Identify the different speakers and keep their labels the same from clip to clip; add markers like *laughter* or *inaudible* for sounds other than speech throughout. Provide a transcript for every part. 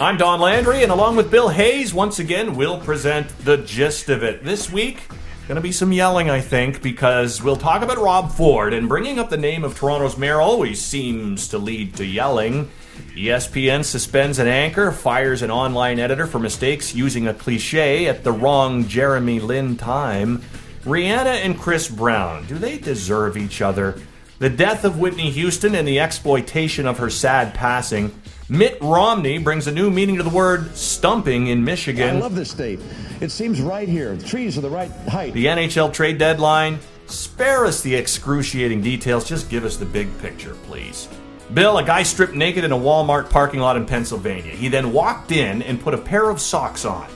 Speaker 1: I'm Don Landry, and along with Bill Hayes, once again, we'll present the gist of it. This week, gonna be some yelling, I think, because we'll talk about Rob Ford, and bringing up the name of Toronto's mayor always seems to lead to yelling. ESPN suspends an anchor, fires an online editor for mistakes using a cliche at the wrong Jeremy Lin time. Rihanna and Chris Brown, do they deserve each other? The death of Whitney Houston and the exploitation of her sad passing. Mitt Romney brings a new meaning to the word stumping in Michigan.
Speaker 2: I love this state. It seems right here. The trees are the right height.
Speaker 1: The NHL trade deadline. Spare us the excruciating details. Just give us the big picture, please. Bill, a guy stripped naked in a Walmart parking lot in Pennsylvania. He then walked in and put a pair of socks on.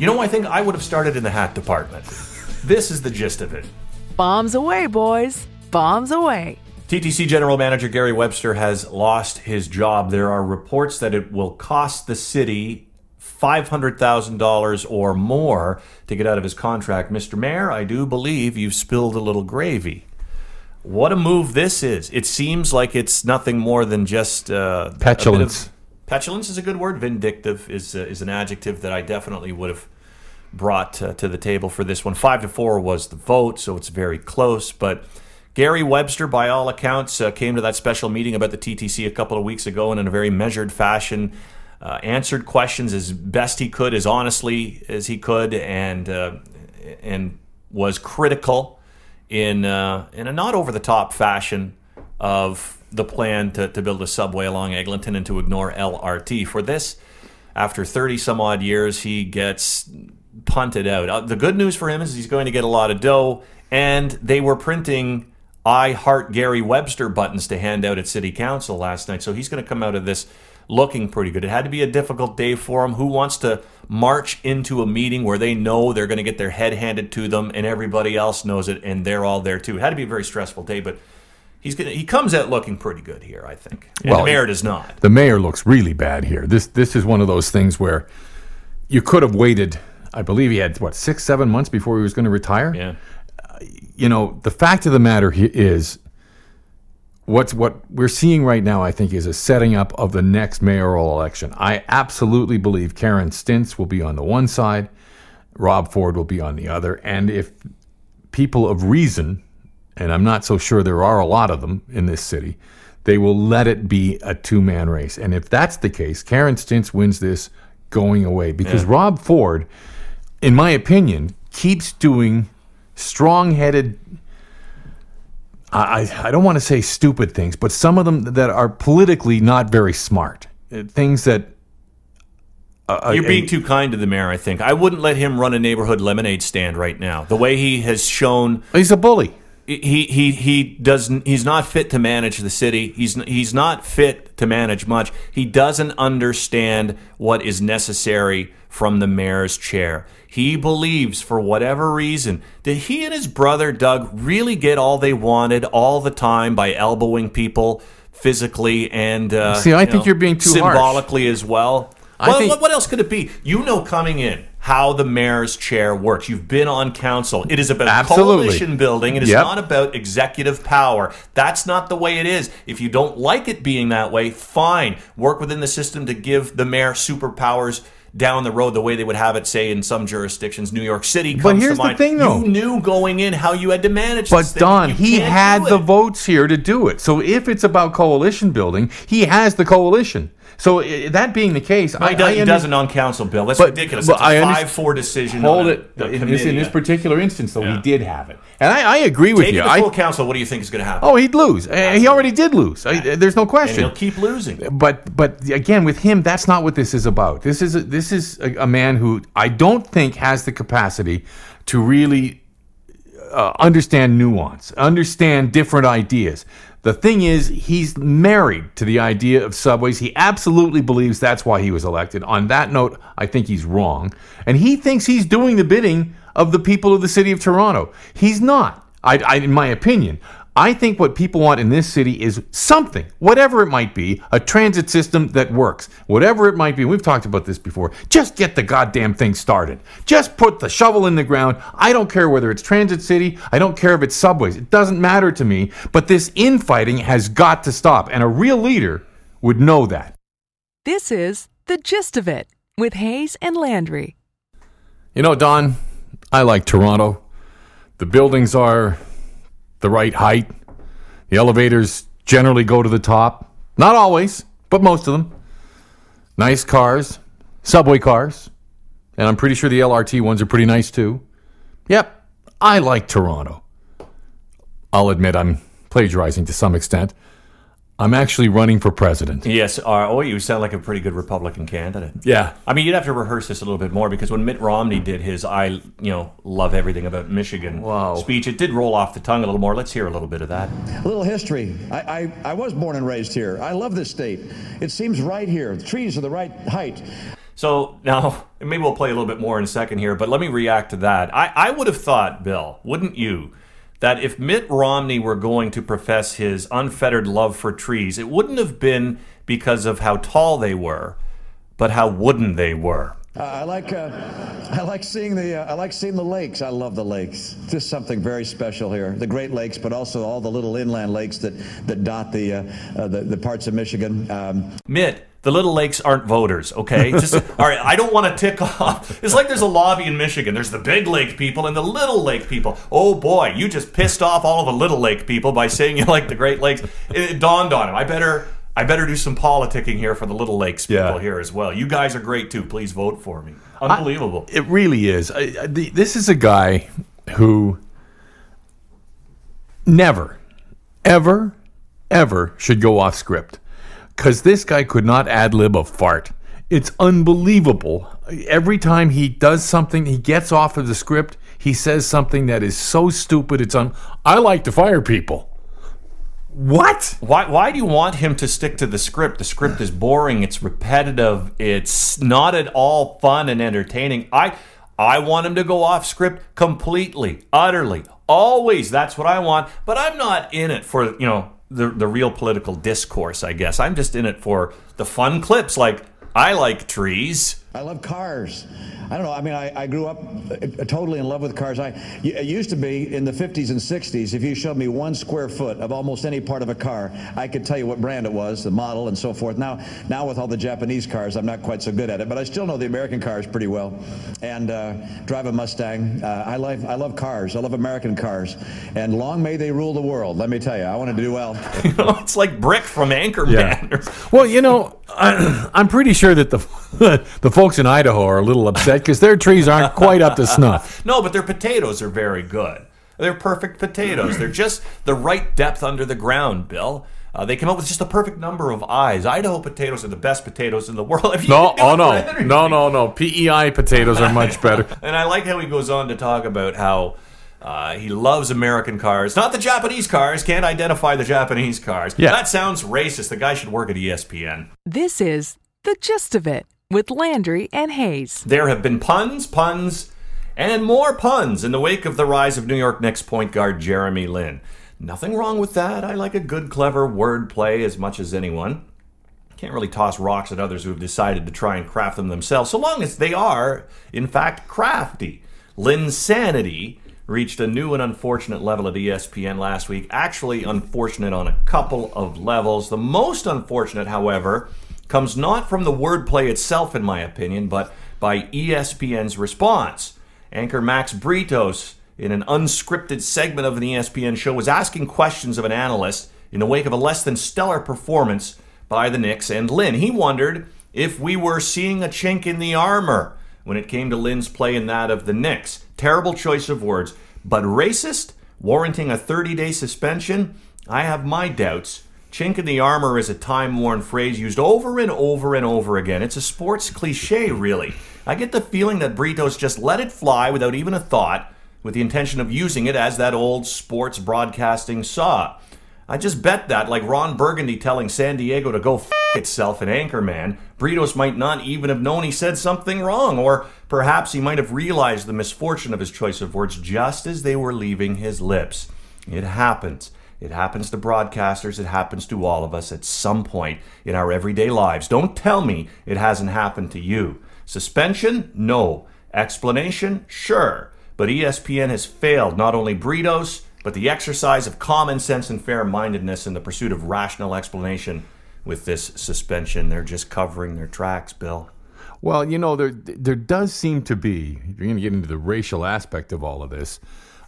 Speaker 1: You know, I think I would have started in the hat department. This is the gist of it.
Speaker 3: Bombs away, boys. Bombs away.
Speaker 1: TTC General Manager Gary Webster has lost his job. There are reports that it will cost the city $500,000 or more to get out of his contract. Mr. Mayor, I do believe you've spilled a little gravy. What a move this is. It seems like it's nothing more than just uh,
Speaker 4: Petulance.
Speaker 1: of- petulance is a good word. Vindictive is, uh, is an adjective that I definitely would have brought uh, to the table for this one. Five to four was the vote, so it's very close. But Gary Webster, by all accounts, uh, came to that special meeting about the TTC a couple of weeks ago and in a very measured fashion uh, answered questions as best he could, as honestly as he could, and uh, and was critical in uh, in a not over the top fashion of the plan to, to build a subway along Eglinton and to ignore LRT. For this, after 30 some odd years, he gets punted out. Uh, the good news for him is he's going to get a lot of dough, and they were printing I Heart Gary Webster buttons to hand out at City Council last night. So he's going to come out of this looking pretty good. It had to be a difficult day for him. Who wants to march into a meeting where they know they're going to get their head handed to them and everybody else knows it and they're all there too? It had to be a very stressful day, but he's going to, he comes out looking pretty good here, I think. And
Speaker 4: Well,
Speaker 1: the mayor does not.
Speaker 4: The mayor looks really bad here. This this is one of those things where you could have waited. I believe he had what six, seven months before he was going to retire.
Speaker 1: Yeah.
Speaker 4: You know, the fact of the matter is, what's what we're seeing right now. I think is a setting up of the next mayoral election. I absolutely believe Karen Stintz will be on the one side, Rob Ford will be on the other, and if people of reason, and I'm not so sure there are a lot of them in this city, they will let it be a two man race. And if that's the case, Karen Stintz wins this going away because Rob Ford, in my opinion, keeps doing strong headed. I, I don't want to say stupid things, but some of them that are politically not very smart. Uh, Things that. Uh,
Speaker 1: You're
Speaker 4: a-
Speaker 1: being too kind to the mayor, I think. I wouldn't let him run a neighborhood lemonade stand right now. The way he has shown
Speaker 4: He's a bully.
Speaker 1: He he he doesn't he's not fit to manage the city. He's he's not fit to manage much. He doesn't understand what is necessary from the mayor's chair. He believes for whatever reason that he and his brother Doug really get all they wanted all the time by elbowing people physically and uh,
Speaker 4: See, I
Speaker 1: you
Speaker 4: think
Speaker 1: know,
Speaker 4: you're being too harsh.
Speaker 1: symbolically as well.
Speaker 4: I
Speaker 1: Well,
Speaker 4: think-
Speaker 1: what, what else could it be? You know, coming in how the mayor's chair works. You've been on council. It is about
Speaker 4: Absolutely.
Speaker 1: coalition building. It is
Speaker 4: Yep.
Speaker 1: not about executive power. That's not the way it is. If you don't like it being that way, fine. Work within the system to give the mayor superpowers down the road the way they would have it, say, in some jurisdictions. New York City comes
Speaker 4: But here's
Speaker 1: to
Speaker 4: the thing, though.
Speaker 1: You knew going in how you had to manage
Speaker 4: But
Speaker 1: this thing.
Speaker 4: Don, he had the votes here to do it. So if it's about coalition building, he has the coalition. So that being the case, I,
Speaker 1: does,
Speaker 4: I
Speaker 1: he
Speaker 4: under-
Speaker 1: doesn't on council, Bill. That's
Speaker 4: But-
Speaker 1: ridiculous.
Speaker 4: but
Speaker 1: it's a
Speaker 4: I underst-
Speaker 1: five-four decision.
Speaker 4: Hold it.
Speaker 1: a
Speaker 4: In this, in this particular instance, though,
Speaker 1: Yeah.
Speaker 4: he did have it, and I, I agree with
Speaker 1: Take
Speaker 4: you.
Speaker 1: it to
Speaker 4: I,
Speaker 1: full council. What do you think is going to happen?
Speaker 4: oh, he'd lose. Uh, he already did lose. I, there's no
Speaker 1: and
Speaker 4: question.
Speaker 1: he'll keep losing.
Speaker 4: but but again with him that's not what this is about this is a, this is a, a man who i don't think has the capacity to really uh, understand nuance understand different ideas the thing is he's married to the idea of subways. He absolutely believes that's why he was elected. On that note i think he's wrong. And he thinks he's doing the bidding of the people of the city of toronto. He's not. I, I in my opinion I think what people want in this city is something, whatever it might be, a transit system that works. Whatever it might be. We've talked about this before. Just get the goddamn thing started. Just put the shovel in the ground. I don't care whether it's Transit City. I don't care if it's subways. It doesn't matter to me. But this infighting has got to stop. And a real leader would know that.
Speaker 3: This is The Gist of It with Hayes and Landry.
Speaker 4: You know, Don, I like Toronto. The buildings are the right height. The elevators generally go to the top. Not always, but most of them. Nice cars, subway cars. And I'm pretty sure the LRT ones are pretty nice too. Yep, I like Toronto. I'll admit I'm plagiarizing to some extent. I'm actually running for president.
Speaker 1: Yes. Uh, oh, you sound like a pretty good Republican candidate.
Speaker 4: Yeah.
Speaker 1: I mean, you'd have to rehearse this a little bit more because when Mitt Romney did his "I, you know, love everything about Michigan"
Speaker 4: Wow.
Speaker 1: speech, it did roll off the tongue a little more. Let's hear a little bit of that.
Speaker 2: A little history. I, I, I was born and raised here. I love this state. It seems right here. The trees are the right height.
Speaker 1: So now, *laughs* maybe we'll play a little bit more in a second here, but let me react to that. I, I would have thought, Bill, wouldn't you, that if Mitt Romney were going to profess his unfettered love for trees, it wouldn't have been because of how tall they were, but how wooden they were.
Speaker 2: Uh, I like uh, I like seeing the uh, I like seeing the lakes. I love the lakes. Just something very special here. The Great Lakes, but also all the little inland lakes that that dot the uh, uh, the, the parts of Michigan. Um,
Speaker 1: Mitt, the Little Lakes aren't voters, okay? Just *laughs* all right. I don't want to tick off. It's like there's a lobby in Michigan. There's the Big Lake people and the Little Lake people. Oh boy, you just pissed off all the Little Lake people by saying you like the Great Lakes. It, it dawned on him. I better. I better do some politicking here for the Little Lakes people
Speaker 4: Yeah.
Speaker 1: here as well. You guys are great too. Please vote for me. Unbelievable.
Speaker 4: It really is. I, I, the, this is a guy who never, ever, ever should go off script because this guy could not ad lib a fart. It's unbelievable. Every time he does something, he gets off of the script. He says something that is so stupid. It's un. I like to fire people. What?
Speaker 1: Why, why do you want him to stick to the script? The script is boring. It's repetitive. It's not at all fun and entertaining. I I want him to go off script completely, utterly, always. That's what I want. But I'm not in it for you know the the real political discourse. I guess I'm just in it for the fun clips. Like I like trees.
Speaker 2: I love cars. I don't know. I mean, I, I grew up uh, totally in love with cars. I it used to be in the 50s and 60s. If you showed me one square foot of almost any part of a car, I could tell you what brand it was, the model, and so forth. Now, now with all the Japanese cars, I'm not quite so good at it, but I still know the American cars pretty well. And uh, drive a Mustang. Uh, I love I love cars. I love American cars. And long may they rule the world. Let me tell you, I want to do well. *laughs*
Speaker 1: You know, it's like Brick from Anchorman. Yeah. *laughs*
Speaker 4: Well, you know, I, *clears throat* I'm pretty sure that the *laughs* the folks in Idaho are a little upset because their trees aren't quite up to snuff. *laughs*
Speaker 1: No, but their potatoes are very good. They're perfect potatoes. They're just the right depth under the ground, Bill. Uh, they come up with just the perfect number of eyes. Idaho potatoes are the best potatoes in the world. *laughs* If
Speaker 4: No, oh
Speaker 1: it
Speaker 4: no,
Speaker 1: for
Speaker 4: no, no, no. PEI potatoes are much better. *laughs*
Speaker 1: And I like how he goes on to talk about how uh, he loves American cars, not the Japanese cars. Can't identify the Japanese cars.
Speaker 4: Yeah.
Speaker 1: that sounds racist. The guy should work at ESPN.
Speaker 3: This is The Gist of It with Landry and Hayes.
Speaker 1: There have been puns, puns, and more puns in the wake of the rise of New York Knicks point guard Jeremy Lin. Nothing wrong with that. I like a good, clever wordplay as much as anyone. Can't really toss rocks at others who have decided to try and craft them themselves, so long as they are, in fact, crafty. Linsanity reached a new and unfortunate level at ESPN last week. Actually, unfortunate on a couple of levels. The most unfortunate, however, comes not from the wordplay itself, in my opinion, but by ESPN's response. Anchor Max Bretos, in an unscripted segment of E ESPN show, was asking questions of an analyst in the wake of a less than stellar performance by the Knicks and Lin. He wondered if we were seeing a chink in the armor when it came to Lin's play and that of the Knicks. Terrible choice of words, but racist, warranting a 30 day suspension? I have my doubts. Chink in the armor is a time worn phrase used over and over and over again. It's a sports cliche, really. I get the feeling that Bretos just let it fly without even a thought, with the intention of using it as that old sports broadcasting saw. I just bet that, like Ron Burgundy telling San Diego to go f itself in Anchorman, Bretos might not even have known he said something wrong, or perhaps he might have realized the misfortune of his choice of words just as they were leaving his lips. It happens. It happens to broadcasters. It happens to all of us at some point in our everyday lives. Don't tell me it hasn't happened to you. Suspension? No. Explanation? Sure. But ESPN has failed not only Bretos, but the exercise of common sense and fair mindedness in the pursuit of rational explanation with this suspension. They're just covering their tracks, Bill.
Speaker 4: Well, you know, there there does seem to be, you're going to get into the racial aspect of all of this,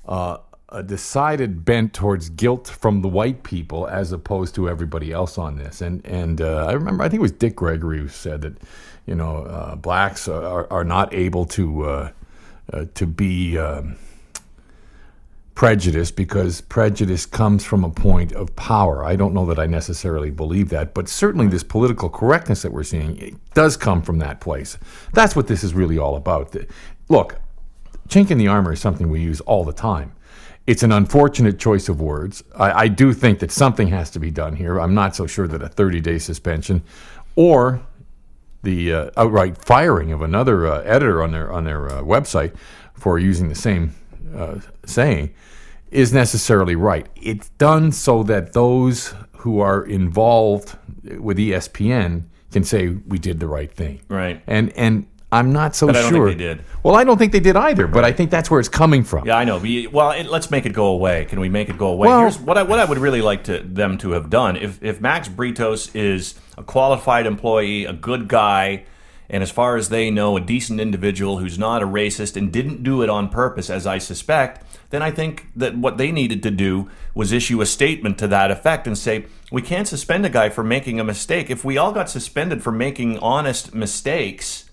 Speaker 4: uh, a decided bent towards guilt from the white people as opposed to everybody else on this. And and uh, I remember, I think it was Dick Gregory who said that, you know, uh, blacks are, are not able to uh, uh, to be. Um, prejudice because prejudice comes from a point of power. I don't know that I necessarily believe that, but certainly this political correctness that we're seeing does come from that place. That's what this is really all about. Look, chink in the armor is something we use all the time. It's an unfortunate choice of words. I, I do think that something has to be done here. I'm not so sure that a 30 day suspension or the uh, outright firing of another uh, editor on their on their uh, website for using the same uh, saying is necessarily right. It's done so that those who are involved with ESPN can say we did the right thing.
Speaker 1: Right.
Speaker 4: And and I'm not so
Speaker 1: But I don't think
Speaker 4: sure
Speaker 1: they did.
Speaker 4: Well, I don't think they did either, but I think that's where it's coming from.
Speaker 1: Yeah, I know. Well, it, let's make it go away. Can we make it go away?
Speaker 4: Well-
Speaker 1: Here's what I what I would really like to them to have done. If if Max Bretos is a qualified employee, a good guy, and as far as they know, a decent individual who's not a racist and didn't do it on purpose, as I suspect, then I think that what they needed to do was issue a statement to that effect and say we can't suspend a guy for making a mistake. If we all got suspended for making honest mistakes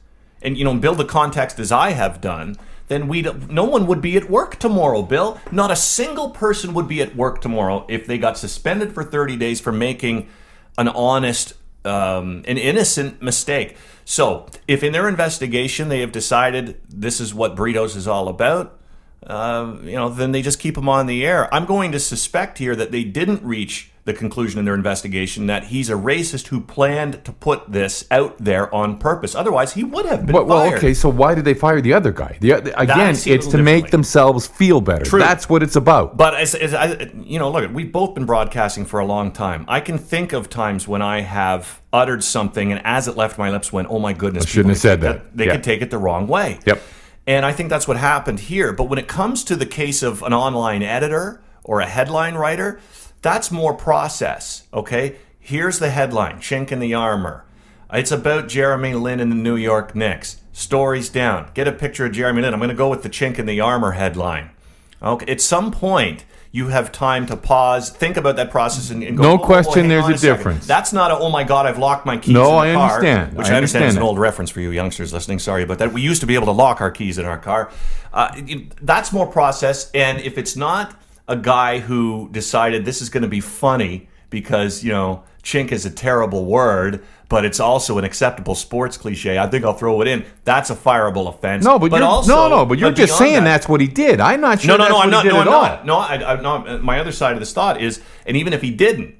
Speaker 1: and you know build the context as I have done, then we no one would be at work tomorrow, Bill. Not a single person would be at work tomorrow if they got suspended for 30 days for making an honest um, an innocent mistake. So, if in their investigation they have decided this is what Bretos is all about, uh, you know, then they just keep them on the air. I'm going to suspect here that they didn't reach the conclusion in their investigation that he's a racist who planned to put this out there on purpose. Otherwise, he would have been
Speaker 4: Well, well, okay, so why did they fire the other guy? The,
Speaker 1: I
Speaker 4: again,
Speaker 1: see it a
Speaker 4: it's to make themselves feel better.
Speaker 1: True.
Speaker 4: That's what it's about.
Speaker 1: But as, as I, you know, look, we've both been broadcasting for a long time. I can think of times when I have uttered something, and as it left my lips, went, "Oh my goodness!"
Speaker 4: I shouldn't have said
Speaker 1: take
Speaker 4: that.
Speaker 1: They
Speaker 4: Yeah.
Speaker 1: could take it the wrong way.
Speaker 4: Yep.
Speaker 1: And I think that's what happened here. But when it comes to the case of an online editor or a headline writer, that's more process. Okay. Here's the headline: "Chink in the armor." It's about Jeremy Lin and the New York Knicks. Stories down. Get a picture of Jeremy Lin. I'm going to go with the chink in the armor headline. Okay. At some point, you have time to pause, think about that process, and, and go.
Speaker 4: No
Speaker 1: "Oh, oh,
Speaker 4: question there's a
Speaker 1: second."
Speaker 4: difference.
Speaker 1: That's not a. Oh my God! I've locked my keys.
Speaker 4: No,
Speaker 1: in the
Speaker 4: I
Speaker 1: car,"
Speaker 4: understand.
Speaker 1: Which
Speaker 4: I
Speaker 1: I, understand, is an old reference for you youngsters listening. Sorry about that. We used to be able to lock our keys in our car. Uh, that's more process. And if it's not a guy who decided this is going to be funny because you know chink is a terrible word. But it's also an acceptable sports cliche. I think I'll throw it in. That's a fireable offense.
Speaker 4: No, but, you're,
Speaker 1: also,
Speaker 4: no, no, but you're just saying
Speaker 1: that-
Speaker 4: that's what he did. I'm not sure.
Speaker 1: no,
Speaker 4: that's
Speaker 1: no,
Speaker 4: what
Speaker 1: I'm not.
Speaker 4: He did
Speaker 1: No, I'm not. No, I, I, no. My other side of this thought is, and even if he didn't,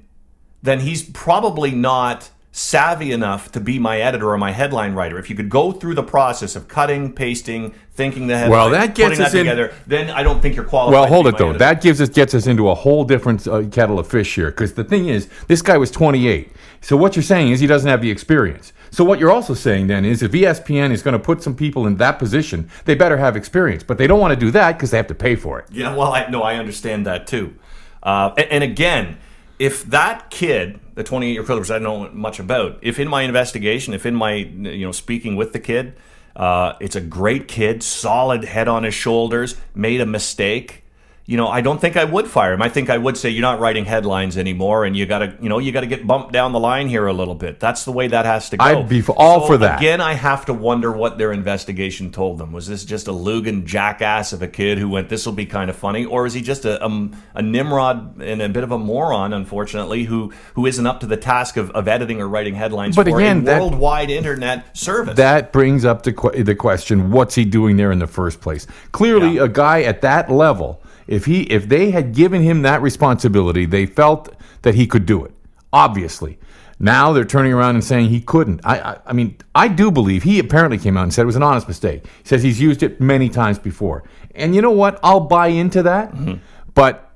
Speaker 1: then he's probably not savvy enough to be my editor or my headline writer. If you could go through the process of cutting, pasting, thinking the headline,
Speaker 4: Well, that gets
Speaker 1: putting
Speaker 4: us
Speaker 1: that
Speaker 4: in-
Speaker 1: together, then I don't think you're qualified.
Speaker 4: Well, hold it though.
Speaker 1: editor.
Speaker 4: That gives us gets us into a whole different uh, kettle of fish here. Because the thing is, this guy was 28. So what you're saying is he doesn't have the experience. So what you're also saying then is if ESPN is going to put some people in that position, they better have experience. But they don't want to do that because they have to pay for it.
Speaker 1: Yeah, well, I no, I understand that too. Uh, and, and again, if that kid, the 28 year which I don't know much about, if in my investigation, if in my you know speaking with the kid, uh, it's a great kid, solid head on his shoulders, made a mistake. You know, I don't think I would fire him. I think I would say you're not writing headlines anymore, and you got to, you know, you got to get bumped down the line here a little bit. That's the way that has to go.
Speaker 4: I'd be for- all
Speaker 1: So,
Speaker 4: for that.
Speaker 1: Again, I have to wonder what their investigation told them. Was this just a Lugan jackass of a kid who went, "This will be kind of funny," or is he just a, a, a Nimrod and a bit of a moron, unfortunately, who who isn't up to the task of, of editing or writing headlines
Speaker 4: But
Speaker 1: for
Speaker 4: again,
Speaker 1: a
Speaker 4: that-
Speaker 1: worldwide internet service?
Speaker 4: That brings up the, the question: What's he doing there in the first place? Clearly,
Speaker 1: Yeah.
Speaker 4: a guy at that level, if he if they had given him that responsibility, they felt that he could do it. Obviously, now they're turning around and saying he couldn't. I, I I mean, I do believe he apparently came out and said it was an honest mistake. He says he's used it many times before, and you know what? I'll buy into that.
Speaker 1: Mm-hmm.
Speaker 4: But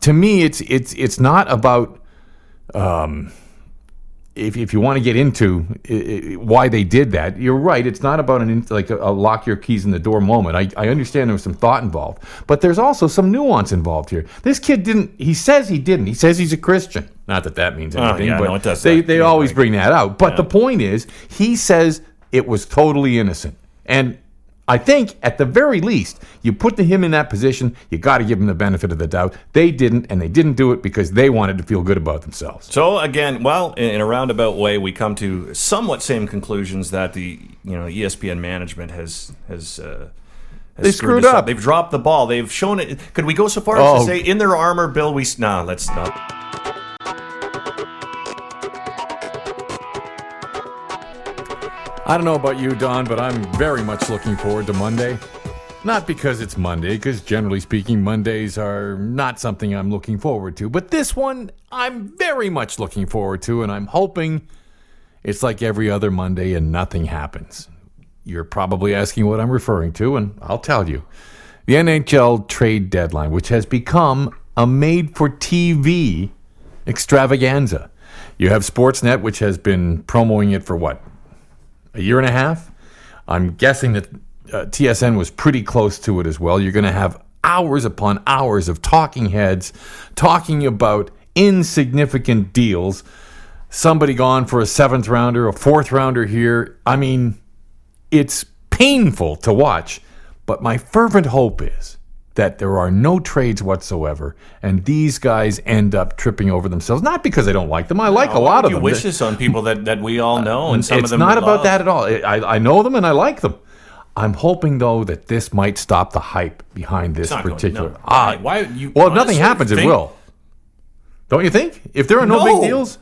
Speaker 4: to me, it's it's it's not about if, if you want to get into i i why they did that, you're right. It's not about an like a, a lock your keys in the door moment. I, I understand there was some thought involved, but there's also some nuance involved here. This kid didn't. He says he didn't. He says he's a Christian. Not that that means anything,
Speaker 1: Oh,
Speaker 4: anything,
Speaker 1: yeah,
Speaker 4: but
Speaker 1: no, it does
Speaker 4: they they
Speaker 1: Yeah,
Speaker 4: always
Speaker 1: right.
Speaker 4: bring that out. But the point is, he says it was totally innocent, and I think at the very least, you put him in that position, you got to give him the benefit of the doubt. They didn't, and they didn't do it because they wanted to feel good about themselves.
Speaker 1: So again, well, in, a roundabout way, we come to somewhat same conclusions that the you know ESPN management has has. Uh, has
Speaker 4: They screwed
Speaker 1: this
Speaker 4: up.
Speaker 1: They've dropped the ball. They've shown it. Could we go so far as
Speaker 4: Oh.
Speaker 1: to say in their armor, Bill? We no, let's not.
Speaker 4: I don't know about you, Don, but I'm very much looking forward to Monday. Not because it's Monday, because generally speaking, Mondays are not something I'm looking forward to. But this one, I'm very much looking forward to, and I'm hoping it's like every other Monday and nothing happens. You're probably asking what I'm referring to, and I'll tell you. The NHL trade deadline, which has become a made for TV extravaganza. You have Sportsnet, which has been promoting it for what, a year and a half. I'm guessing that uh, TSN was pretty close to it as well. You're going to have hours upon hours of talking heads talking about insignificant deals. Somebody gone for a seventh rounder, a fourth rounder here. I mean, it's painful to watch, but my fervent hope is that there are no trades whatsoever, and these guys end up tripping over themselves. Not because I don't like them; I like a lot of
Speaker 1: you
Speaker 4: them.
Speaker 1: wish this on people that, that we all know, and some
Speaker 4: it's
Speaker 1: of them
Speaker 4: not about
Speaker 1: love.
Speaker 4: that at all. I, I know them and I like them. I'm hoping though that this might stop the hype behind this
Speaker 1: not going-
Speaker 4: particular.
Speaker 1: no.
Speaker 4: Ah,
Speaker 1: Why- why you
Speaker 4: well, if nothing happens, it will. Don't you think? If there are no,
Speaker 1: No.
Speaker 4: big deals,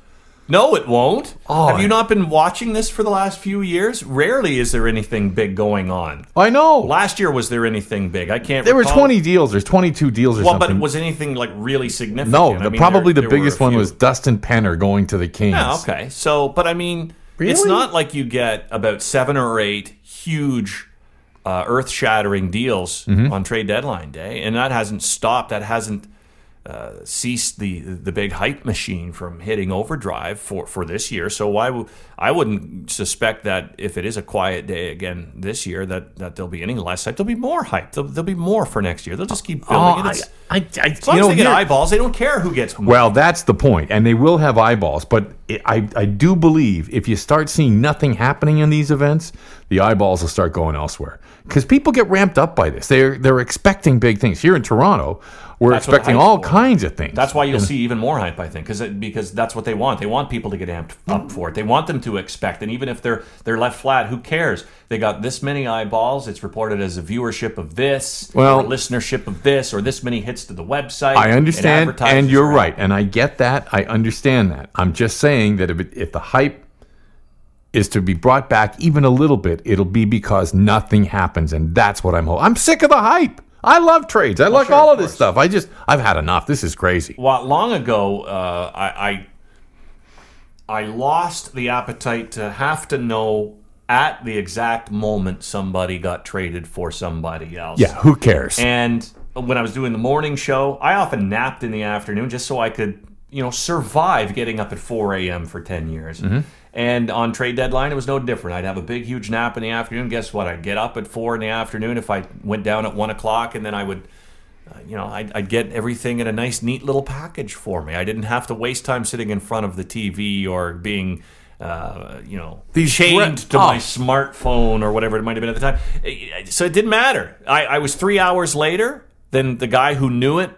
Speaker 1: No, it won't.
Speaker 4: Oh,
Speaker 1: Have you not been watching this for the last few years? Rarely is there anything big going on.
Speaker 4: I know.
Speaker 1: Last year, was there anything big? I can't.
Speaker 4: there were 20 deals. There's 22 deals or
Speaker 1: Well,
Speaker 4: something.
Speaker 1: but was anything like really significant?
Speaker 4: no,
Speaker 1: I mean,
Speaker 4: probably
Speaker 1: there-
Speaker 4: the
Speaker 1: there
Speaker 4: biggest one was Dustin Penner going to the Kings.
Speaker 1: Yeah, okay. So, but I mean, it's not like you get about seven or eight huge, uh, earth-shattering deals
Speaker 4: Mm-hmm.
Speaker 1: on trade deadline day, and that hasn't stopped. That hasn't uh, ceased the the big hype machine from hitting overdrive for for this year. So why would I wouldn't suspect that if it is a quiet day again this year that that there'll be any less hype. There'll be more hype. There'll, there'll be more for next year. They'll just keep building
Speaker 4: Oh,
Speaker 1: it.
Speaker 4: I, I, I,
Speaker 1: as long
Speaker 4: you
Speaker 1: as
Speaker 4: know,
Speaker 1: they get eyeballs, they don't care who gets more.
Speaker 4: Well, that's the point. point, and they will have eyeballs. But it, I, I do believe if you start seeing nothing happening in these events, the eyeballs will start going elsewhere because people get ramped up by this. They're they're expecting big things here in Toronto. We're
Speaker 1: That's
Speaker 4: expecting all
Speaker 1: for.
Speaker 4: kinds of things.
Speaker 1: That's why you'll see even more hype, I think, because because that's what they want. They want people to get amped up for it. They want them to expect, and even if they're they're left flat, who cares? They got this many eyeballs. It's reported as a viewership of this,
Speaker 4: Well-
Speaker 1: or listenership of this, or this many hits to the website.
Speaker 4: I understand,
Speaker 1: advertises
Speaker 4: and you're right, and I get that. I understand that. I'm just saying that if it, if the hype is to be brought back even a little bit, it'll be because nothing happens, and that's what I'm. Ho- I'm sick of the hype. I love trades. I like
Speaker 1: sure,
Speaker 4: all
Speaker 1: of
Speaker 4: of this stuff. I just I've had enough. This is crazy.
Speaker 1: Well, long ago, uh, I, I I lost the appetite to have to know at the exact moment somebody got traded for somebody else.
Speaker 4: Yeah, who cares?
Speaker 1: And when I was doing the morning show, I often napped in the afternoon just so I could, you know, survive getting up at 4 a.m. for 10 years. And on trade deadline, it was no different. I'd have a big, huge nap in the afternoon. Guess what? I'd get up at 4 in the afternoon if I went down at 1 o'clock, and then I would. uh, You know, I'd, I'd get everything in a nice, neat little package for me. I didn't have to waste time sitting in front of the TV or being, uh, you know,
Speaker 4: These
Speaker 1: chained to
Speaker 4: oh.
Speaker 1: my smartphone or whatever it might have been at the time. So it didn't matter. I, I was three hours later than the guy who knew it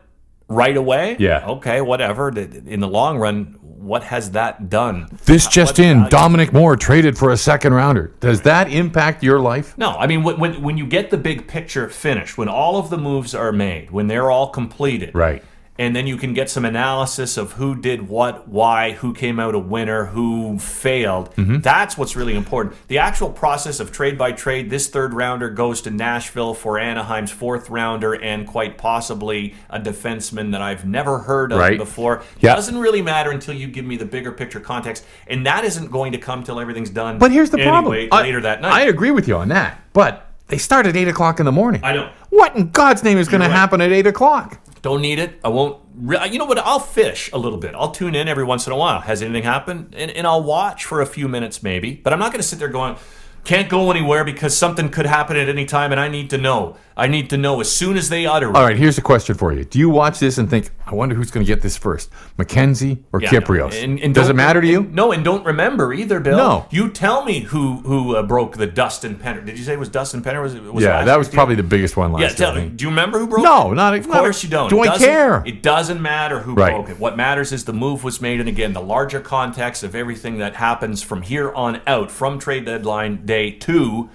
Speaker 1: right away.
Speaker 4: Yeah.
Speaker 1: Okay, whatever. In the long run, what has that done?
Speaker 4: This just
Speaker 1: What
Speaker 4: in: Dominic Moore traded for a second rounder. Does that impact your life?
Speaker 1: No, I mean when when you get the big picture finished, when all of the moves are made, when they're all completed,
Speaker 4: Right.
Speaker 1: And then you can get some analysis of who did what, why, who came out a winner, who failed.
Speaker 4: Mm-hmm.
Speaker 1: That's what's really important. The actual process of trade by trade, this third rounder goes to Nashville for Anaheim's fourth rounder and quite possibly a defenseman that I've never heard of
Speaker 4: Right.
Speaker 1: before.
Speaker 4: Yeah.
Speaker 1: Doesn't really matter until you give me the bigger picture context, and that isn't going to come till everything's done.
Speaker 4: But here's the problem.
Speaker 1: anyway,
Speaker 4: I-
Speaker 1: later that night.
Speaker 4: I agree with you on that. But they start at eight o'clock in the morning.
Speaker 1: I know.
Speaker 4: What in God's name is going to happen at eight o'clock?
Speaker 1: Don't need it. I won't. Re- you know what? I'll fish a little bit. I'll tune in every once in a while. Has anything happened? And, and I'll watch for a few minutes maybe. But I'm not going to sit there going, can't go anywhere because something could happen at any time, and I need to know. I need to know as soon as they utter it.
Speaker 4: All right, here's a question for you. Do you watch this and think, I wonder who's going to get this first, McKenzie or
Speaker 1: Yeah,
Speaker 4: Kypreos?
Speaker 1: and- and
Speaker 4: Does it matter to you?
Speaker 1: and- no, and don't remember either, Bill.
Speaker 4: No.
Speaker 1: You tell me who who uh, broke the Dustin Penner. Did you say it was Dustin Penner? Was it? Was
Speaker 4: yeah, that was
Speaker 1: deal?
Speaker 4: probably the biggest one last
Speaker 1: Yeah,
Speaker 4: year.
Speaker 1: tell me. Do you remember who broke?
Speaker 4: No,
Speaker 1: it?
Speaker 4: No, not-
Speaker 1: Of
Speaker 4: not-
Speaker 1: course you don't.
Speaker 4: do I care?
Speaker 1: It doesn't matter who
Speaker 4: Right.
Speaker 1: broke it. What matters is the move was made, and again, the larger context of everything that happens from here on out, from trade deadline day to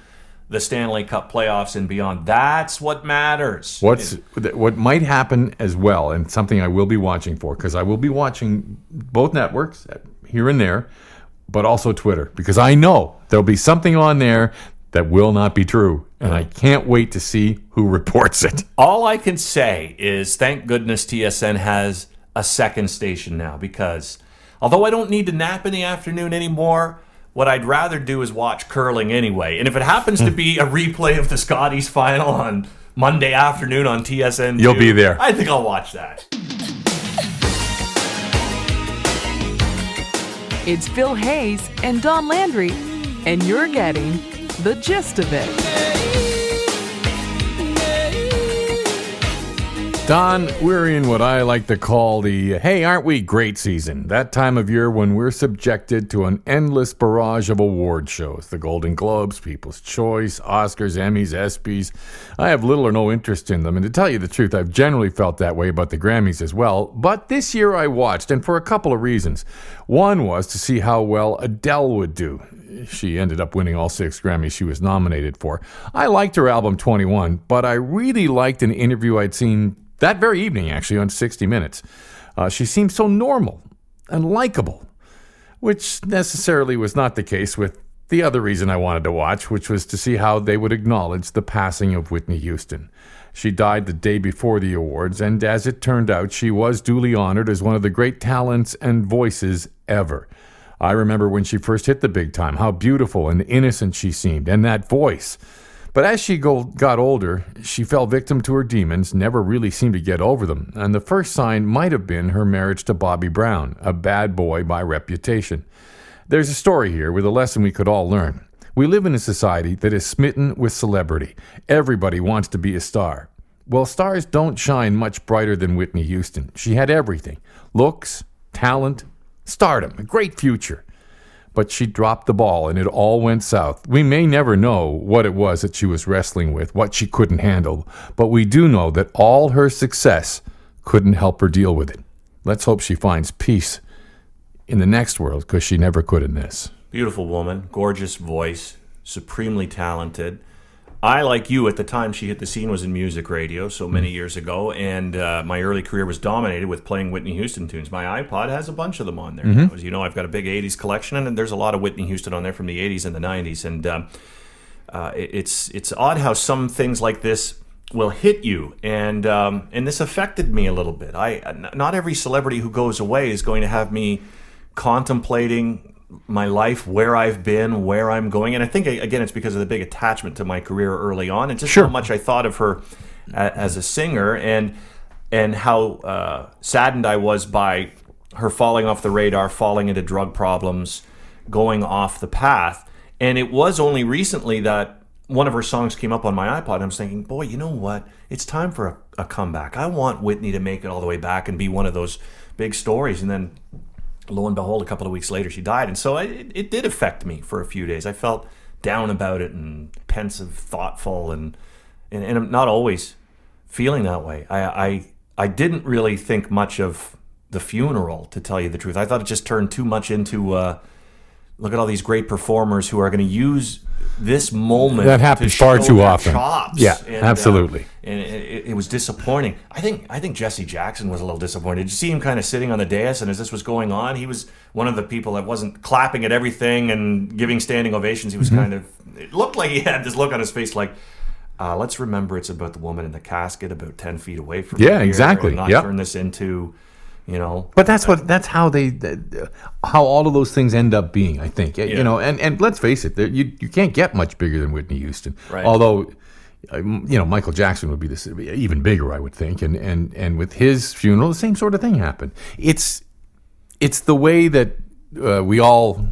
Speaker 1: the Stanley Cup playoffs and beyond. That's what matters.
Speaker 4: What's what might happen as well, and something I will be watching for because I will be watching both networks here and there, but also Twitter because I know there'll be something on there that will not be true, and I can't wait to see who *laughs* reports it.
Speaker 1: All I can say is thank goodness TSN has a second station now because although I don't need to nap in the afternoon anymore, what I'd rather do is watch curling anyway. And if it happens to hmm. be a replay of the Scotties final on Monday afternoon on TSN,
Speaker 4: You'll be there.
Speaker 1: I think I'll watch that.
Speaker 3: It's Bill Hayes and Don Landry, and you're getting the gist of it.
Speaker 4: Don, we're in what I like to call the hey, aren't we great season? That time of year when we're subjected to an endless barrage of award shows the Golden Globes, People's Choice, Oscars, Emmys, ESPYs. I have little or no interest in them, and to tell you the truth, I've generally felt that way about the Grammys as well. But this year I watched, and for a couple of reasons. One was to see how well Adele would do. She ended up winning all six Grammys she was nominated for. I liked her album 21, but I really liked an interview I'd seen that very evening, actually, on 60 Minutes. Uh, she seemed so normal and likable, which necessarily was not the case with the other reason I wanted to watch, which was to see how they would acknowledge the passing of Whitney Houston. She died the day before the awards, and as it turned out, she was duly honored as one of the great talents and voices ever. I remember when she first hit the big time, how beautiful and innocent she seemed, and that voice. But as she go, got older, she fell victim to her demons, never really seemed to get over them, and the first sign might have been her marriage to Bobby Brown, a bad boy by reputation. There's a story here with a lesson we could all learn. We live in a society that is smitten with celebrity. Everybody wants to be a star. Well, stars don't shine much brighter than Whitney Houston. She had everything looks, talent, stardom, a great future but she dropped the ball and it all went south. We may never know what it was that she was wrestling with, what she couldn't handle, but we do know that all her success couldn't help her deal with it. Let's hope she finds peace in the next world because she never could in this.
Speaker 1: Beautiful woman, gorgeous voice, supremely talented. I, like you, at the time she hit the scene was in music radio, so many years ago, and uh, my early career was dominated with playing Whitney Houston tunes. My iPod has a bunch of them on there. As you know, I've got a big '80s collection, and there's a lot of Whitney Houston on there from the '80s and the '90s. And um, uh, it's it's odd how some things like this will hit you, and um, and this affected me a little bit. I not every celebrity who goes away is going to have me contemplating my life, where I've been, where I'm going, and I think again it's because of the big attachment to my career early on, and just
Speaker 4: Sure.
Speaker 1: how much I thought of her a- as a singer, and and how uh, saddened I was by her falling off the radar, falling into drug problems, going off the path. And it was only recently that one of her songs came up on my iPod. And I was thinking, boy, you know what? It's time for a, a comeback. I want Whitney to make it all the way back and be one of those big stories. And then lo and behold, a couple of weeks later, she died. And so it, it did affect me for a few days. I felt down about it and pensive, thoughtful, and and, and I'm not always feeling that way. I, I I didn't really think much of the funeral, to tell you the truth. I thought it just turned too much into uh, look at all these great performers who are going to use this moment.
Speaker 4: That happens
Speaker 1: to
Speaker 4: far too often.
Speaker 1: Chops.
Speaker 4: Yeah,
Speaker 1: And, uh,
Speaker 4: absolutely.
Speaker 1: and it, it was disappointing. I think I think Jesse Jackson was a little disappointed. Did you see him kind of sitting on the dais, and as this was going on, he was one of the people that wasn't clapping at everything and giving standing ovations. He was
Speaker 4: Mm-hmm.
Speaker 1: kind of. It looked like he had this look on his face, like. Uh, let's remember it's about the woman in the casket, about ten feet away from.
Speaker 4: Yeah, exactly.
Speaker 1: Not
Speaker 4: Yep.
Speaker 1: turn this into, you know.
Speaker 4: But that's what that's how they how all of those things end up being. I think you know, and and let's face it, you you can't get much bigger than Whitney Houston.
Speaker 1: Right.
Speaker 4: Although, um, you know, Michael Jackson would be this even bigger, I would think. And and and with his funeral, the same sort of thing happened. It's it's the way that uh, we all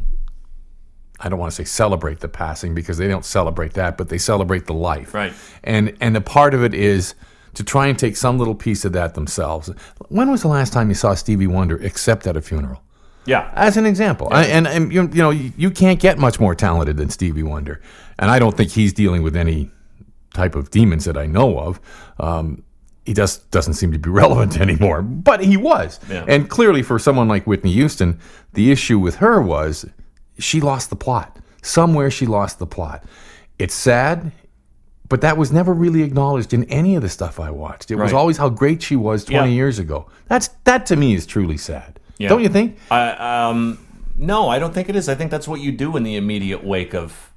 Speaker 4: I don't want to say celebrate the passing because they don't celebrate that, but they celebrate the life.
Speaker 1: Right.
Speaker 4: And and a part of it is to try and take some little piece of that themselves. When was the last time you saw Stevie Wonder except at a funeral?
Speaker 1: Yeah.
Speaker 4: As an example, I, and, and you, you know you, you can't get much more talented than Stevie Wonder, and I don't think he's dealing with any type of demons that I know of. Um, he just doesn't seem to be *laughs* relevant anymore, but he was.
Speaker 1: Yeah.
Speaker 4: And clearly, for someone like Whitney Houston, the issue with her was she lost the plot. Somewhere she lost the plot. It's sad, but that was never really acknowledged in any of the stuff I watched. It was
Speaker 1: Right.
Speaker 4: always how great she was 20
Speaker 1: Yeah.
Speaker 4: years ago. That's that to me is truly sad.
Speaker 1: Yeah.
Speaker 4: Don't you think?
Speaker 1: I, um, no, I don't think it is. I think that's what you do in the immediate wake of.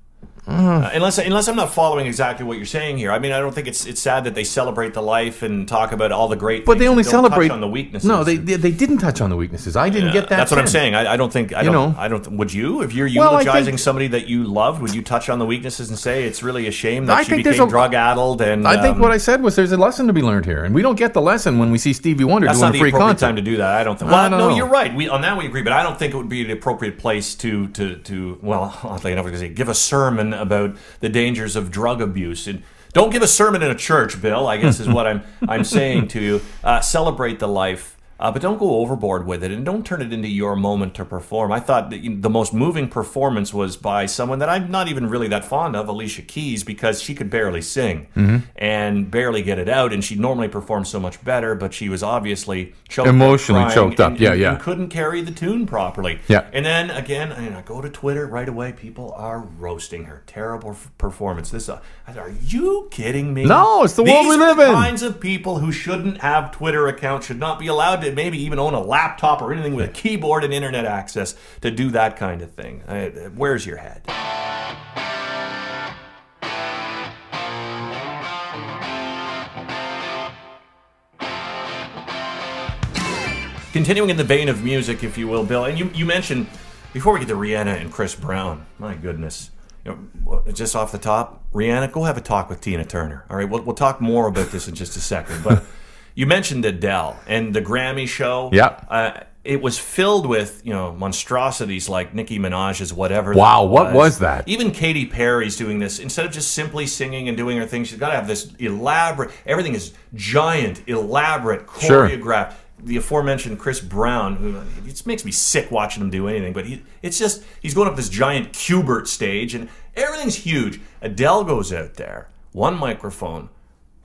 Speaker 4: Mm.
Speaker 1: Uh, unless unless I'm not following exactly what you're saying here. I mean, I don't think it's it's sad that they celebrate the life and talk about all the great.
Speaker 4: But
Speaker 1: things
Speaker 4: they
Speaker 1: and
Speaker 4: only celebrate
Speaker 1: touch on the weaknesses.
Speaker 4: No, they, they they didn't touch on the weaknesses. I didn't get that.
Speaker 1: That's what I'm saying. I, I don't think I
Speaker 4: You
Speaker 1: don't.
Speaker 4: know.
Speaker 1: I don't. Would you, if you're
Speaker 4: Well,
Speaker 1: eulogizing
Speaker 4: think-
Speaker 1: somebody that you loved, would you touch on the weaknesses and say it's really a shame that
Speaker 4: I
Speaker 1: she
Speaker 4: think
Speaker 1: became
Speaker 4: a-
Speaker 1: drug addled? And
Speaker 4: I think
Speaker 1: um,
Speaker 4: what I said was there's a lesson to be learned here, and we don't get the lesson when we see Stevie Wonder
Speaker 1: That's
Speaker 4: doing
Speaker 1: not the
Speaker 4: free
Speaker 1: appropriate
Speaker 4: concert.
Speaker 1: time to do that. I don't think.
Speaker 4: I
Speaker 1: Well,
Speaker 4: don't
Speaker 1: no,
Speaker 4: know.
Speaker 1: you're right. We on that we agree, but I don't think it would be the appropriate place to to to. Well, oddly enough, I was going to say give a sermon about the dangers of drug abuse and. Don't give a sermon in a church, Bill. I guess is what I'm I'm saying to you. Uh, celebrate the life, uh, but don't go overboard with it, and don't turn it into your moment to perform. I thought that, you know, the most moving performance was by someone that I'm not even really that fond of, Alicia Keys, because she could barely sing
Speaker 4: Mm-hmm.
Speaker 1: and barely get it out, and she normally performs so much better, but she was obviously choked
Speaker 4: Emotionally
Speaker 1: crying,
Speaker 4: choked up. Yeah,
Speaker 1: and-
Speaker 4: yeah.
Speaker 1: and couldn't carry the tune properly.
Speaker 4: Yeah.
Speaker 1: And then again, I, I go to Twitter right away. People are roasting her terrible f- performance. This, uh, I said, are you kidding me?
Speaker 4: No, it's the world
Speaker 1: These
Speaker 4: we
Speaker 1: are
Speaker 4: live
Speaker 1: the
Speaker 4: in.
Speaker 1: Kinds of people who shouldn't have Twitter accounts should not be allowed to maybe even own a laptop or anything with a keyboard and internet access to do that kind of thing. Where's your head? Continuing in the vein of music, if you will, Bill, and you, you mentioned before we get to Rihanna and Chris Brown, my goodness. You know, just off the top, Rihanna, go have a talk with Tina Turner. All right, we'll, we'll talk more about this in just a second. But you mentioned Adele and the Grammy show.
Speaker 4: Yeah.
Speaker 1: Uh, it was filled with you know monstrosities like Nicki Minaj's whatever.
Speaker 4: Wow,
Speaker 1: that
Speaker 4: what was that?
Speaker 1: Even Katy Perry's doing this instead of just simply singing and doing her thing. She's got to have this elaborate. Everything is giant, elaborate,
Speaker 4: Sure.
Speaker 1: The aforementioned Chris Brown, who it makes me sick watching him do anything. But he, it's just he's going up this giant Cubert stage, and everything's huge. Adele goes out there, one microphone,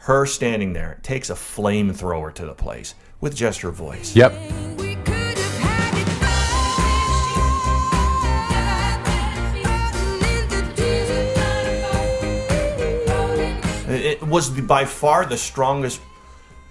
Speaker 1: her standing there, takes a flamethrower to the place with just her voice.
Speaker 4: Yep.
Speaker 5: We could have had it
Speaker 1: was by far the strongest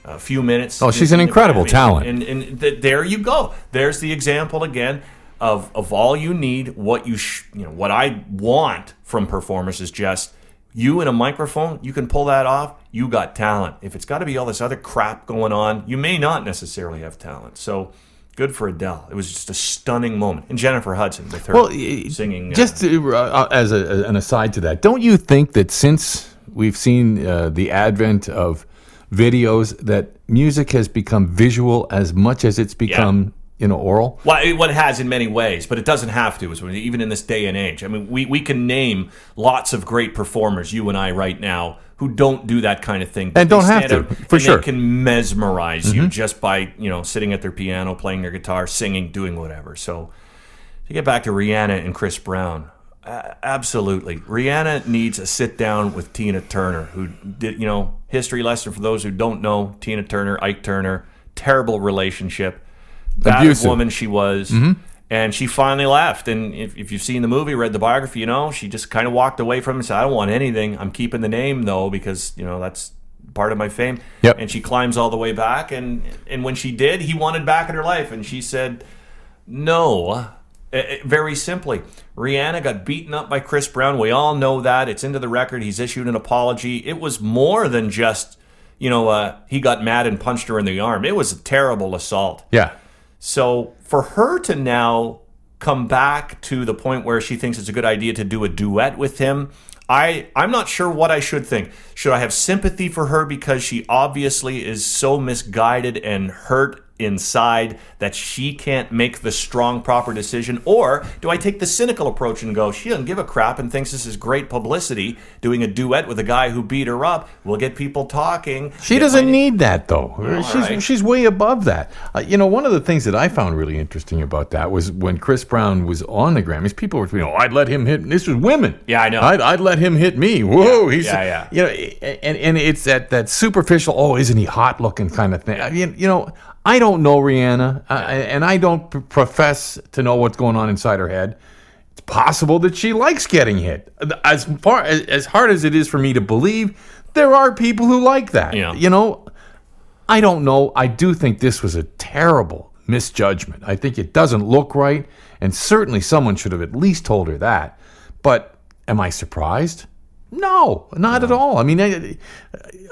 Speaker 1: uh, few minutes.
Speaker 4: Oh, she's an
Speaker 1: in the
Speaker 4: incredible
Speaker 1: Grammy.
Speaker 4: talent.
Speaker 1: And, and th- there you go. There's the example again of of all you need. What you sh- you know what I want from performers is just you and a microphone. You can pull that off. You got talent. If it's got to be all this other crap going on, you may not necessarily have talent. So. Good for Adele. It was just a stunning moment. And Jennifer Hudson with her
Speaker 4: Well,
Speaker 1: singing. uh,
Speaker 4: Just to, uh, as a, an aside to that, don't you think that since we've seen uh, the advent of videos, that music has become visual as much as it's become, you know, oral?
Speaker 1: Well, it, what it has in many ways, but it doesn't have to. Is even in this day and age. I mean, we, we can name lots of great performers, you and I, right now, who don't do that kind of thing,
Speaker 4: And don't have to,
Speaker 1: out
Speaker 4: for
Speaker 1: and
Speaker 4: sure. Mm-hmm.
Speaker 1: They can mesmerize you just by you know sitting at their piano, playing their guitar, singing, doing whatever. So to get back to Rihanna and Chris Brown, uh, absolutely, Rihanna needs a sit down with Tina Turner, who did you know history lesson for those who don't know Tina Turner, Ike Turner, terrible relationship, bad
Speaker 4: Abusive.
Speaker 1: woman she was. And she finally left. And if, if you've seen the movie, read the biography, you know, she just kind of walked away from him and said, I don't want anything. I'm keeping the name, though, because, you know, that's part of my fame.
Speaker 4: Yep.
Speaker 1: And she climbs all the way back. And, and when she did, he wanted back in her life. And she said, no. Uh, uh, very simply, Rihanna got beaten up by Chris Brown. We all know that. It's into the record. He's issued an apology. It was more than just, you know, uh, he got mad and punched her in the arm. It was a terrible assault.
Speaker 4: Yeah.
Speaker 1: So for her to now come back to the point where she thinks it's a good idea to do a duet with him, I I'm not sure what I should think. Should I have sympathy for her because she obviously is so misguided and hurt inside that she can't make the strong, proper decision? Or do I take the cynical approach and go, she doesn't give a crap and thinks this is great publicity, doing a duet with a guy who beat her up? We'll get people talking.
Speaker 4: She doesn't
Speaker 1: my-
Speaker 4: need that though. she's
Speaker 1: right.
Speaker 4: she's way above that. Uh, you know, one of the things that I found really interesting about that was when Chris Brown was on the Grammys. People were, you know, I'd let him hit. This was women.
Speaker 1: Yeah, I know.
Speaker 4: I'd, I'd let him hit me. Whoa,
Speaker 1: Yeah,
Speaker 4: he's
Speaker 1: yeah, yeah.
Speaker 4: You know, and and it's that that superficial. Oh, isn't he hot looking kind of thing? I mean, you know, I don't know Rihanna, uh, and I don't p- profess to know what's going on inside her head. It's possible that she likes getting hit. As far as, as hard as it is for me to believe, there are people who like that.
Speaker 1: Yeah.
Speaker 4: You know, I don't know. I do think this was a terrible misjudgment. I think it doesn't look right, and certainly someone should have at least told her that. But am I surprised? No, not at all. I mean, I,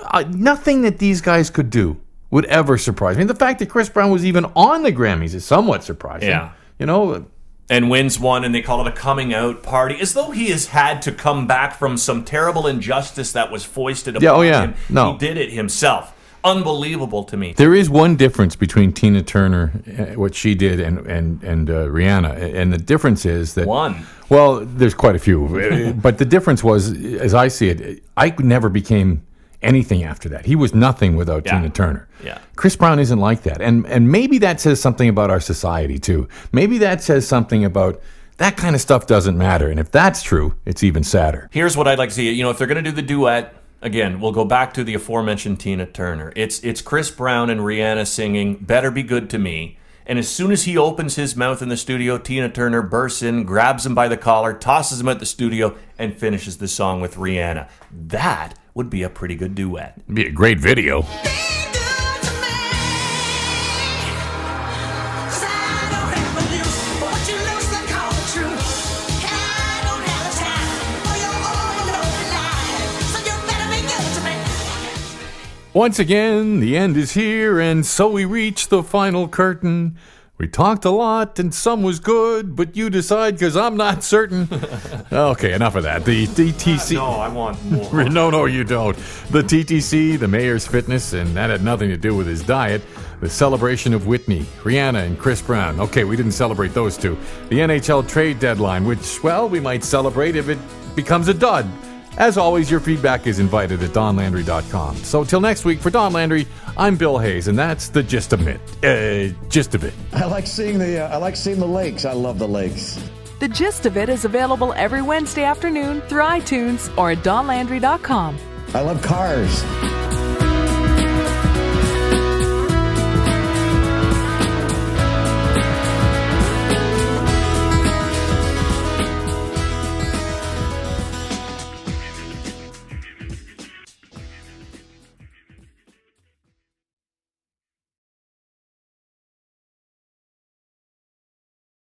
Speaker 4: I, nothing that these guys could do would ever surprise me. The fact that Chris Brown was even on the Grammys is somewhat surprising.
Speaker 1: Yeah.
Speaker 4: You know,
Speaker 1: and wins one, and they call it a coming out party, as though he has had to come back from some terrible injustice that was foisted upon
Speaker 4: Yeah, oh, yeah.
Speaker 1: him.
Speaker 4: No.
Speaker 1: He did it himself. Unbelievable to me.
Speaker 4: There is one difference between Tina Turner, uh, what she did, and and and uh, Rihanna, and the difference is that
Speaker 1: One.
Speaker 4: Well, there's quite a few, Uh, but the difference was, as I see it, I never became anything after that. He was nothing without
Speaker 1: Yeah.
Speaker 4: Tina Turner.
Speaker 1: Yeah.
Speaker 4: Chris Brown isn't like that, and and maybe that says something about our society too. Maybe that says something about that kind of stuff doesn't matter, and if that's true, it's even sadder.
Speaker 1: Here's what I'd like to see. You know, if they're going to do the duet again, we'll go back to the aforementioned Tina Turner. It's it's Chris Brown and Rihanna singing "Better Be Good to Me." And as soon as he opens his mouth in the studio, Tina Turner bursts in, grabs him by the collar, tosses him out the studio, and finishes the song with Rihanna. That would be a pretty good duet.
Speaker 4: It'd be a great video. Once again, the end is here, and so we reach the final curtain. We talked a lot, and some was good, but you decide because I'm not certain. *laughs* okay, enough of that. The DTC.
Speaker 1: No, I want more. *laughs*
Speaker 4: No, no, you don't. The TTC, the mayor's fitness, and that had nothing to do with his diet. The celebration of Whitney, Rihanna, and Chris Brown. Okay, we didn't celebrate those two. The NHL trade deadline, which, well, we might celebrate if it becomes a dud. As always, your feedback is invited at donlandry.com. So till next week, for Don Landry, I'm Bill Hayes, and that's the gist of it. Uh, gist of it.
Speaker 2: I like seeing the uh, I like seeing the lakes. I love the lakes.
Speaker 3: The gist of it is available every Wednesday afternoon through iTunes or at donlandry.com.
Speaker 2: I love cars.